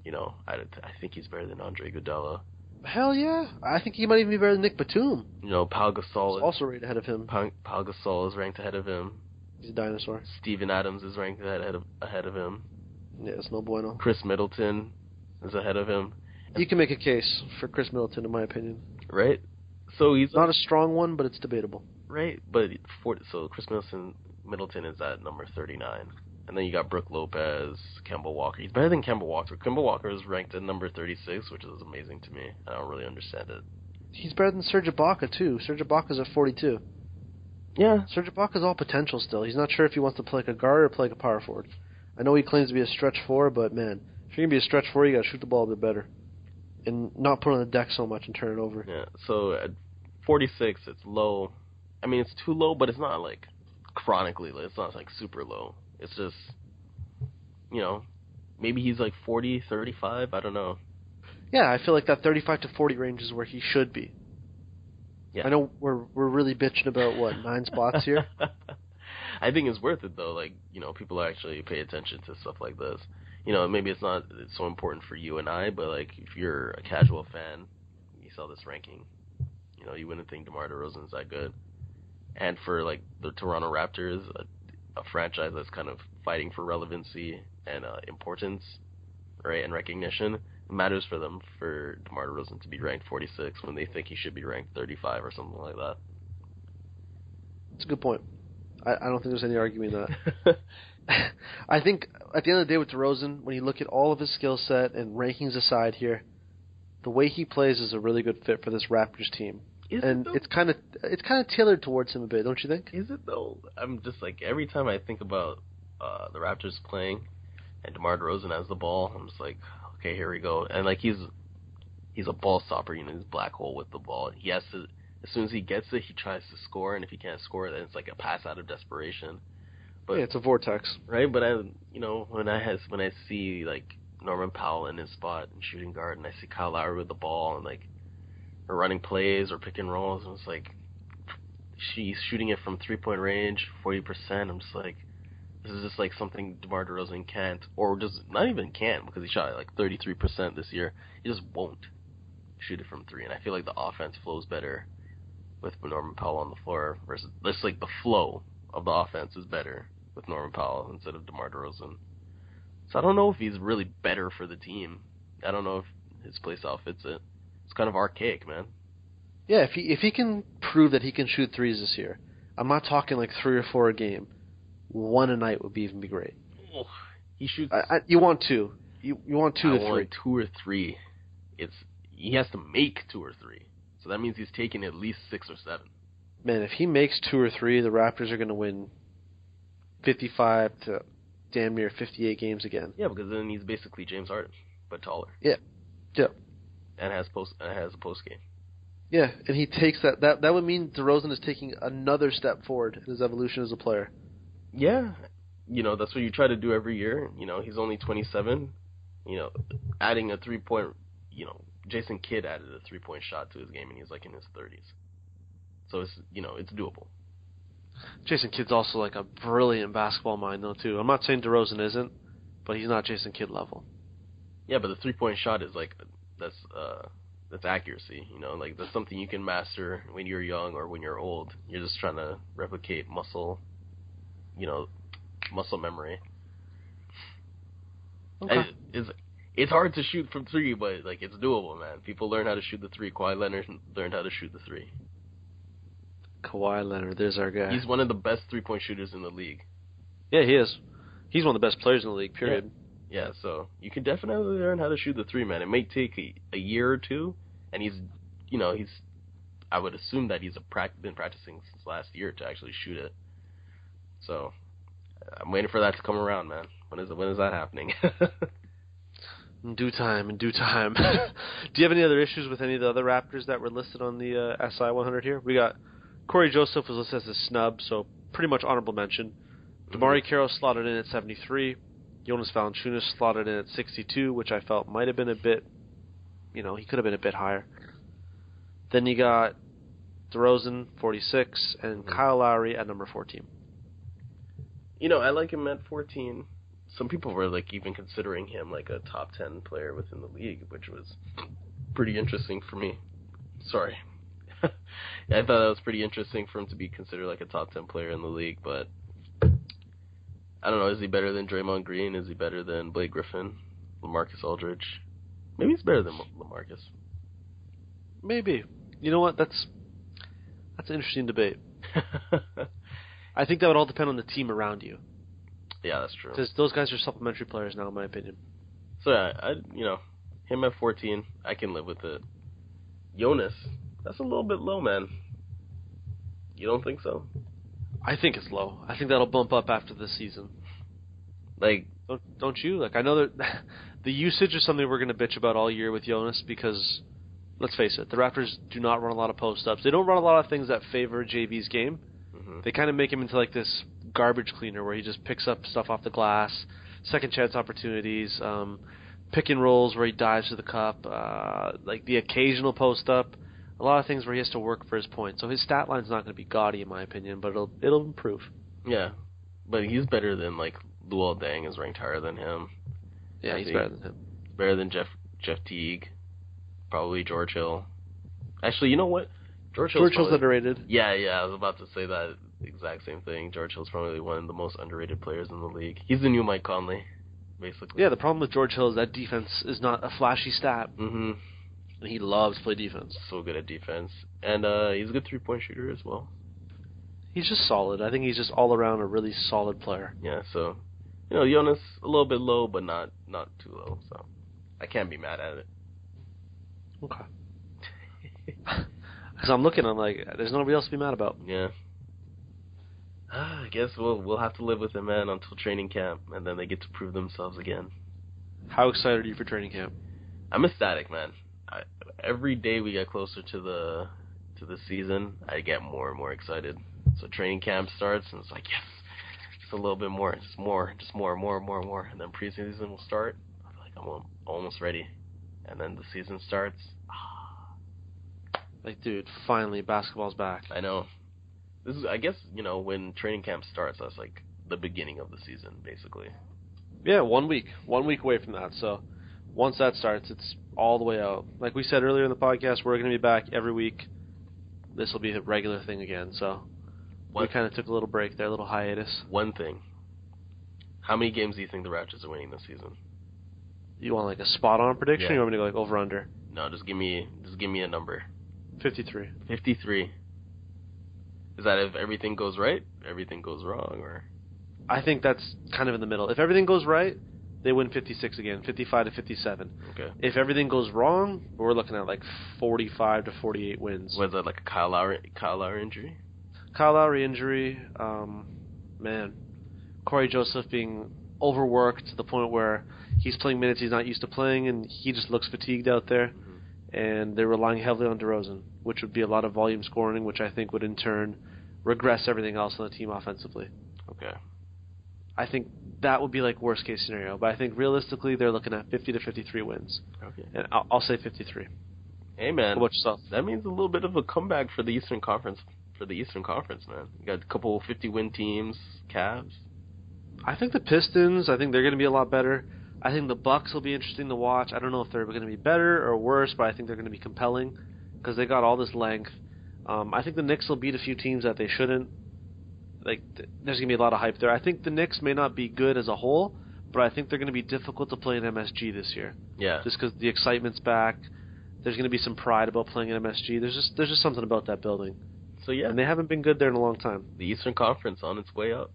You know, I, I think he's better than Andre Iguodala. Hell yeah! I think he might even be better than Nick Batum. You know, Pau Gasol is Also rated ahead of him. Pau, Pau Gasol is ranked ahead of him. He's a dinosaur. Steven Adams is ranked ahead of ahead of him. Yeah, it's no bueno. Khris Middleton is ahead of him, You can make a case for Khris Middleton, in my opinion. right? So he's Not a strong one, but it's debatable. right, but for, so Khris Middleton Middleton is at number 39, and then you got Brook Lopez, Kemba Walker. He's better than Kemba Walker. Kemba Walker is ranked at number 36, which is amazing to me. I don't really understand it. He's better than Serge Ibaka too. Serge Ibaka's at 42. Yeah, Serge Ibaka's all potential still. He's not sure if he wants to play like a guard or play like a power forward. I know he claims to be a stretch four, but man, if you're gonna be a stretch four, you gotta shoot the ball a bit better, and not put on the deck so much and turn it over. yeah. So at 46, it's low. I mean, it's too low, but it's not like chronically. low. It's not like super low. It's just, you know, maybe he's like 40, 35. I don't know. Yeah, I feel like that 35 to 40 range is where he should be. Yeah. I know we're we're really bitching about what nine spots here. I think it's worth it though. Like you know, people actually pay attention to stuff like this. You know, maybe it's not it's so important for you and I, but like if you're a casual fan, you saw this ranking. You know, you wouldn't think DeMar DeRozan's that good. And for like the Toronto Raptors, a, a franchise that's kind of fighting for relevancy and uh, importance, right, and recognition, it matters for them for DeMar DeRozan to be ranked 46 when they think he should be ranked 35 or something like that. It's a good point. I, I don't think there's any arguing that. I think at the end of the day with DeRozan, when you look at all of his skill set and rankings aside here, the way he plays is a really good fit for this Raptors team. Is and though? it's kind of it's kind of tailored towards him a bit, don't you think? Is it though? I'm just like every time I think about uh the Raptors playing and DeMar DeRozan has the ball, I'm just like, okay, here we go. And like he's he's a ball stopper, you know, he's black hole with the ball. He has to as soon as he gets it, he tries to score, and if he can't score, then it's like a pass out of desperation. But yeah, it's a vortex. right? But I, you know, when I has when I see like Norman Powell in his spot and shooting guard, and I see Kyle Lowry with the ball and like or running plays or pick and rolls, and it's like she's shooting it from three point range, forty percent. I'm just like, this is just like something DeMar DeRozan can't, or just not even can't because he shot at like thirty three percent this year. He just won't shoot it from three, and I feel like the offense flows better with Norman Powell on the floor versus just like the flow of the offense is better with Norman Powell instead of DeMar DeRozan. So I don't know if he's really better for the team. I don't know if his playstyle fits it. It's kind of archaic, man. Yeah, if he if he can prove that he can shoot threes this year, I'm not talking like three or four a game. One a night would be even be great. He shoots. I, I, you want two. You you want two I to three. two or three. It's he has to make two or three. So that means he's taking at least six or seven. Man, if he makes two or three, the Raptors are going to win 55 to damn near 58 games again. Yeah, because then he's basically James Harden, but taller. Yeah. Yeah. And has post and has a post game. Yeah, and he takes that. That that would mean DeRozan is taking another step forward in his evolution as a player. Yeah, you know that's what you try to do every year. You know he's only 27. You know, adding a three point. You know, Jason Kidd added a three point shot to his game, and he's like in his 30s. So it's you know it's doable. Jason Kidd's also like a brilliant basketball mind though too. I'm not saying DeRozan isn't, but he's not Jason Kidd level. Yeah, but the three point shot is like that's uh that's accuracy. You know, like that's something you can master when you're young or when you're old. You're just trying to replicate muscle. You know, muscle memory. Okay. It's it's hard to shoot from three, but like it's doable, man. People learn how to shoot the three. Kawhi Leonard learned how to shoot the three. Kawhi Leonard, there's our guy. He's one of the best three point shooters in the league. yeah, he is. He's one of the best players in the league. Period. Yeah, so you can definitely learn how to shoot the three, man. It may take a, a year or two, and he's, you know, he's. I would assume that he's a prac- been practicing since last year to actually shoot it. So, I'm waiting for that to come around, man. When is when is that happening? In due time, in due time. Do you have any other issues with any of the other Raptors that were listed on the uh, SI 100 here? We got Cory Joseph was listed as a snub, so pretty much honorable mention. DeMarre mm-hmm. Carroll slotted in at 73. Jonas Valanciunas slotted in at 62, which I felt might have been a bit, you know, he could have been a bit higher. Then you got DeRozan, 46, and mm-hmm. Kyle Lowry at number 14. you know, I like him at 14. Some people were like even considering him like a top 10 player within the league, which was pretty interesting for me. Sorry. I thought that was pretty interesting for him to be considered like a top 10 player in the league, but I don't know, is he better than Draymond Green? Is he better than Blake Griffin? LaMarcus Aldridge? Maybe he's better than LaMarcus. Maybe. You know what? That's that's an interesting debate. I think that would all depend on the team around you. yeah, that's true. Because those guys are supplementary players now, in my opinion. So yeah, I you know, him at 14, I can live with it. Jonas, that's a little bit low, man. You don't think so? I think it's low. I think that'll bump up after this season. Like, Don't don't you? Like I know that the usage is something we're going to bitch about all year with Jonas because let's face it, the Raptors do not run a lot of post ups. They don't run a lot of things that favor JV's game. mhm. They kind of make him into like this garbage cleaner where he just picks up stuff off the glass, second chance opportunities, um, pick and rolls where he dives to the cup, uh, like the occasional post up. A lot of things where he has to work for his points. So his stat line's not going to be gaudy in my opinion, but it'll it'll improve. yeah, but he's better than like Luol Deng is ranked higher than him. Yeah, I he's think- better than him. Better than Jeff Jeff Teague, probably George Hill. Actually, you know what? George Hill's George Hill's probably- underrated. Yeah, yeah, I was about to say that exact same thing. George Hill's probably one of the most underrated players in the league. He's the new Mike Conley, basically. Yeah, the problem with George Hill is that defense is not a flashy stat, hmm and he loves to play defense. So good at defense, and uh he's a good three point shooter as well. He's just solid. I think he's just all around a really solid player. Yeah, so you know, Jonas a little bit low, but not not too low. So I can't be mad at it. Okay. Because I'm looking, I'm like, there's nobody else to be mad about. Yeah. Ah, I guess we'll we'll have to live with it, man, until training camp, and then they get to prove themselves again. How excited are you for training camp? I'm ecstatic, man. I, every day we get closer to the to the season, I get more and more excited. So training camp starts, and it's like yes, just a little bit more, just more, just more, more, more, more, and then preseason will start. I feel like I'm almost ready, and then the season starts. Ah. Like, dude, finally basketball's back. I know. This is, I guess, you know, when training camp starts, that's like the beginning of the season, basically. Yeah, one week, one week away from that. So once that starts, it's all the way out. Like we said earlier in the podcast, we're going to be back every week. This will be a regular thing again. So we kind of took a little break there, a little hiatus. One thing. How many games do you think the Raptors are winning this season? You want like a spot on prediction? Yeah. Or you want me to go like over under? No, just give me, just give me a number. Fifty three. Fifty-three. Is that if everything goes right, everything goes wrong, or I think that's kind of in the middle. If everything goes right, they win 56 again, 55 to 57. okay? If everything goes wrong, we're looking at like 45 to 48 wins. Was that like a Kyle Lowry, Kyle Lowry injury? Kyle Lowry injury, um, man, Cory Joseph being overworked to the point where he's playing minutes he's not used to playing, and he just looks fatigued out there. And they're relying heavily on DeRozan, which would be a lot of volume scoring, which I think would in turn regress everything else on the team offensively. Okay. I think that would be like worst case scenario, but I think realistically they're looking at 50 to 53 wins, Okay. and I'll, I'll say 53. Hey man, about yourself? that means a little bit of a comeback for the Eastern Conference. For the Eastern Conference, man, you got a couple 50-win teams, Cavs. I think the Pistons. I think they're going to be a lot better. I think the Bucks will be interesting to watch. I don't know if they're going to be better or worse, but I think they're going to be compelling because they got all this length. Um, I think the Knicks will beat a few teams that they shouldn't. Like, there's to be a lot of hype there. I think the Knicks may not be good as a whole, but I think they're going to be difficult to play in MSG this year, Yeah. just because the excitement's back. There's going to be some pride about playing in MSG. There's just there's just something about that building, So yeah, and they haven't been good there in a long time. the Eastern Conference on its way up.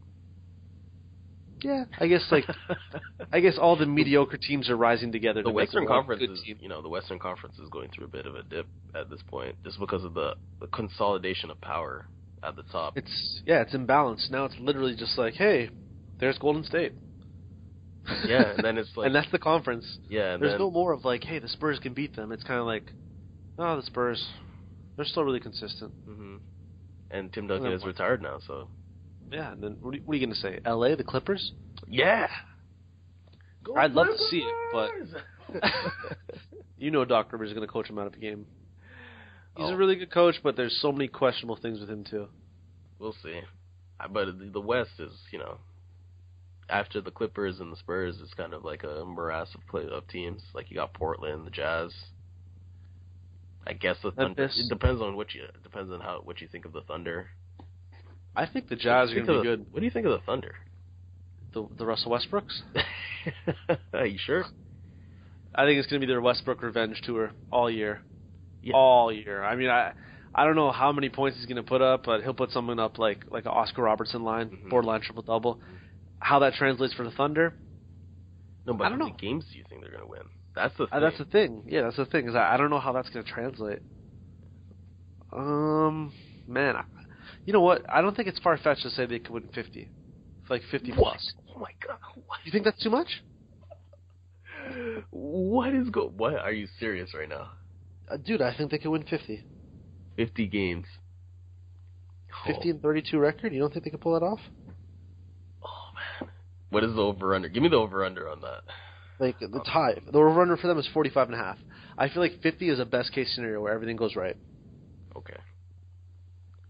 Yeah, I guess like I guess all the mediocre teams are rising together. the to Western Conference is, team. you know, the Western Conference is going through a bit of a dip at this point, just because of the, the consolidation of power at the top. It's yeah, it's imbalanced. Now it's literally just like, hey, there's Golden State. yeah, and then it's like, and that's the conference. yeah, There's then, no more of like, hey, the Spurs can beat them. It's kind of like, oh, the Spurs, they're still really consistent. hmm and Tim Duncan is retired now, so Yeah, and then what are you, what are you gonna say? L.A. the Clippers? yeah. I'd love to see it, but you know Doc Rivers is gonna coach him out of the game. He's Oh. a really good coach, but there's so many questionable things with him too. We'll see. I- But the- West is, you know, after the Clippers and the Spurs, it's kind of like a morass of play of teams. Like you got Portland, the Jazz. I guess the Thunder. It depends on what you it depends on how what you think of the Thunder. I think the Jazz do are gonna be the- good. What do you think of the Thunder? The the Russell Westbrooks. Are you sure? I think it's going to be their Westbrook revenge tour all year. Yeah. All year. I mean, I I don't know how many points he's going to put up, but he'll put something up like like an Oscar Robertson line, Mhm. borderline triple double. How that translates for the Thunder, No, but I don't how many know. games do you think they're going to win? That's the thing. uh, that's the thing. Yeah, that's the thing is I, I don't know how that's going to translate. Um, man, I, you know what? I don't think it's far fetched to say they could win fifty, like fifty What? plus. Oh my god! What? You think that's too much? What is go? What are you serious right now? Uh, dude, I think they could win fifty. Fifty games. 50 and 32 record? You don't think they could pull that off? Oh man. What is the over under? Give me the over under on that. Like the tie, the over under for them is 45 and a half. I feel like 50 is a best case scenario where everything goes right. Okay.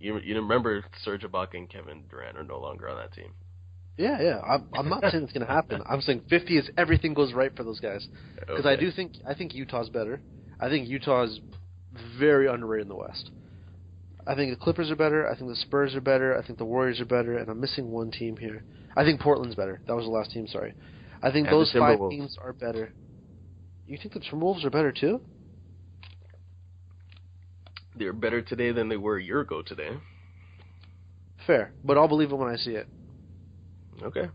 You you remember Serge Ibaka and Kevin Durant are no longer on that team. Yeah, yeah. I'm, I'm not saying it's going to happen. I'm saying 50 is everything goes right for those guys. Because I do think I think Utah's better. I think Utah is very underrated in the West. I think the Clippers are better. I think the Spurs are better. I think the Warriors are better. And I'm missing one team here. I think Portland's better. That was the last team. Sorry. I think And those five teams are better. You think the Timberwolves are better too? They're better today than they were a year ago today. Fair, but I'll believe it when I see it. Okay.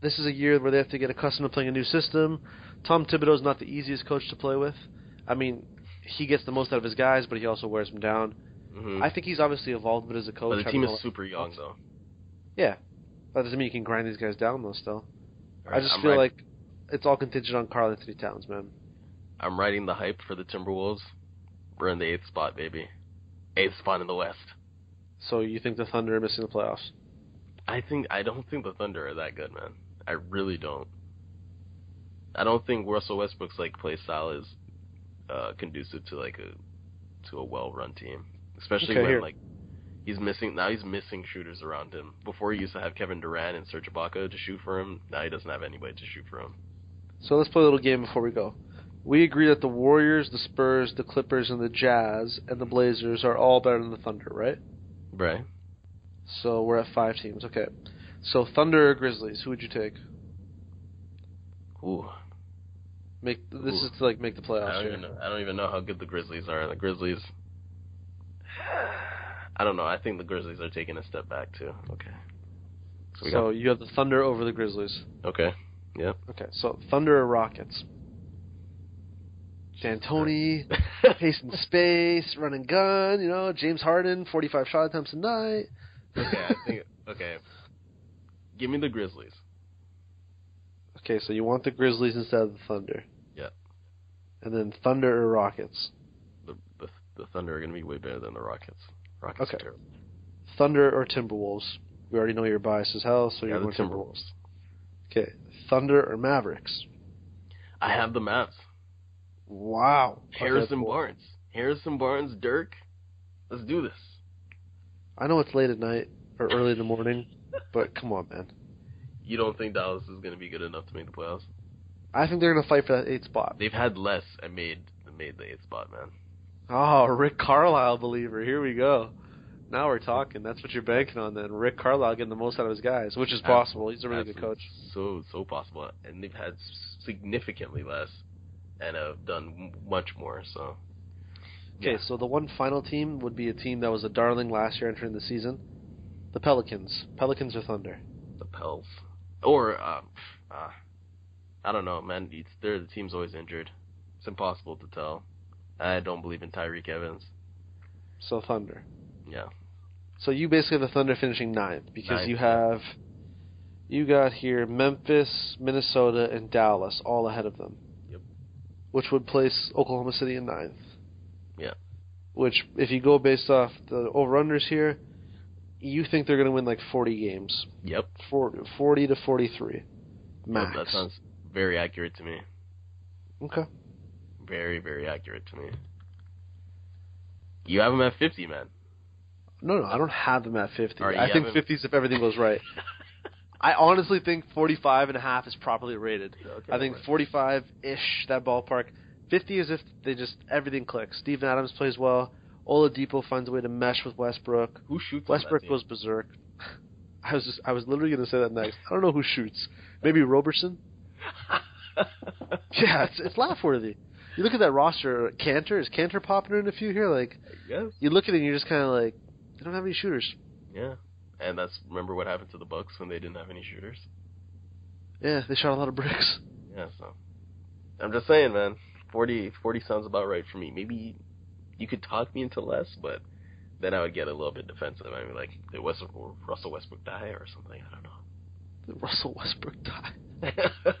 This is a year where they have to get accustomed to playing a new system. Tom Thibodeau's not the easiest coach to play with. I mean, he gets the most out of his guys, but he also wears them down. hmm I think he's obviously evolved a bit as a coach. but the team is super young though. Yeah, that doesn't mean you can grind these guys down though. Still, I just I'm feel riding- like it's all contingent on Karl-Anthony Towns, man. I'm riding the hype for the Timberwolves. We're in the eighth spot, baby. Eighth spot in the West. So you think the Thunder are missing the playoffs? I think I don't think the Thunder are that good, man. I really don't. I don't think Russell Westbrook's like play style is uh, conducive to like a to a well-run team, especially Okay, when here. like he's missing now. He's missing shooters around him. Before he used to have Kevin Durant and Serge Ibaka to shoot for him. Now he doesn't have anybody to shoot for him. So let's play a little game before we go. We agree that the Warriors, the Spurs, the Clippers, and the Jazz and the Blazers are all better than the Thunder, right? Right. So we're at five teams. Okay. So Thunder or Grizzlies? Who would you take? Ooh. Make this Ooh. is to like make the I playoffs. don't here. even know. I don't even know how good the Grizzlies are. The Grizzlies. I don't know. I think the Grizzlies are taking a step back too. Okay. So So got you have the Thunder over the Grizzlies. okay. Yeah. Okay. So Thunder or Rockets? D'Antoni, pacing space, running gun. You know, James Harden, forty-five shot attempts a night. okay. I think okay. Give me the Grizzlies. Okay, so you want the Grizzlies instead of the Thunder. And then Thunder or Rockets? The the, the Thunder are going to be way better than the Rockets. Rockets Okay. are terrible. Thunder or Timberwolves? We already know you're biased as hell, so Yeah, you're the going Timberwolves. Okay. Thunder or Mavericks? I have the Mavs. Wow. Harrison Okay, cool. Barnes. Harrison Barnes. Dirk. Let's do this. I know it's late at night or early in the morning, but come on, man. You don't think Dallas is going to be good enough to make the playoffs? I think they're going to fight for that eighth spot. They've had less and made made the eighth spot, man. Oh, Rick Carlisle believer. Here we go. Now we're talking. That's what you're banking on then. Rick Carlisle getting the most out of his guys, which is possible. He's a really good coach. So so possible, and they've had significantly less, and have done much more. So Okay, Yeah. so the one final team would be a team that was a darling last year entering the season. The Pelicans. Pelicans or Thunder? the Pels, or uh, uh, I don't know, man. It's, they're the team's always injured. It's impossible to tell. I don't believe in Tyreke Evans. So Thunder. Yeah, So you basically have the Thunder finishing ninth because Ninth, you have you got here Memphis, Minnesota, and Dallas all ahead of them. Yep. Which would place Oklahoma City in ninth. Yeah. Which, if you go based off the over/unders here, you think they're going to win like 40 games, yep. 40, 40 to 43, Yep, max. that sounds very accurate to me. okay. Very very accurate to me. You have them at fifty, man. No, no, I don't have them at 50. All right, I think have 'em- 50 is if everything goes right. I honestly think 45 and a half is properly rated. Okay, I think 45 ish that ballpark. 50 is if they just everything clicks. Steven Adams plays well. Oladipo finds a way to mesh with Westbrook. Who shoots? Westbrook goes berserk. I was just I was literally going to say that next. I don't know who shoots. Maybe Roberson. Yeah, it's it's laugh worthy. You look at that roster. Kanter is Kanter popping in a few here. Like yes. you look at it and you're just kind of like they don't have any shooters. Yeah. And that's remember what happened to the Bucks when they didn't have any shooters. Yeah, they shot a lot of bricks. Yeah, so I'm just saying, man. 40, 40 sounds about right for me. Maybe you could talk me into less, but then I would get a little bit defensive. I'd be like, did Westbrook, Russell Westbrook die or something? I don't Russell Westbrook died.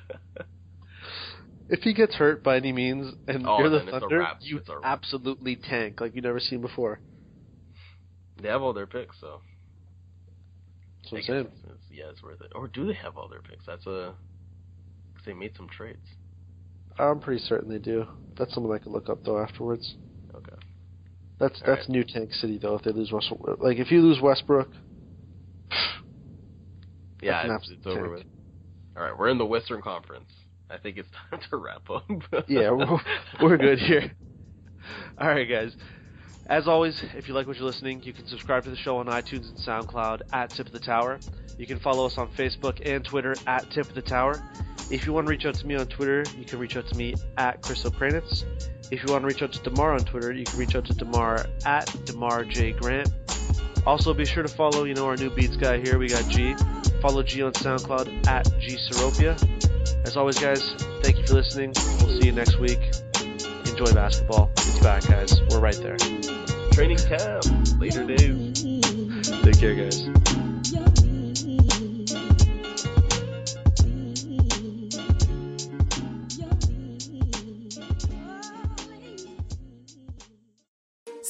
If he gets hurt by any means and Oh, you're the then it's a Thunder, you absolutely tank like you've never seen before. they have all their picks, so That's what I I'm saying. guess it's, yeah, it's worth it. Or do they have all their picks? That's a. 'cause they made some trades. I'm pretty certain they do. That's something I could look up though afterwards. Okay. That's All that's new tank city though. If they lose Russell, like if you lose Westbrook, Yeah, it's, it's over with. All right, we're in the Western Conference. I think it's time to wrap up. yeah, we're, we're good here. All right, guys. As always, if you like what you're listening, you can subscribe to the show on iTunes and SoundCloud at Tip of the Tower. You can follow us on Facebook and Twitter at Tip of the Tower. If you want to reach out to me on Twitter, you can reach out to me at Chris O'Kranitz. If you want to reach out to Demar on Twitter, you can reach out to Demar at Demar J Grant. Also, be sure to follow, you know, our new beats guy here. We got G. Follow G on SoundCloud at G Seropia. As always, guys, thank you for listening. We'll see you next week. Enjoy basketball. It's back, guys. We're right there. Training camp, later days. Take care, guys.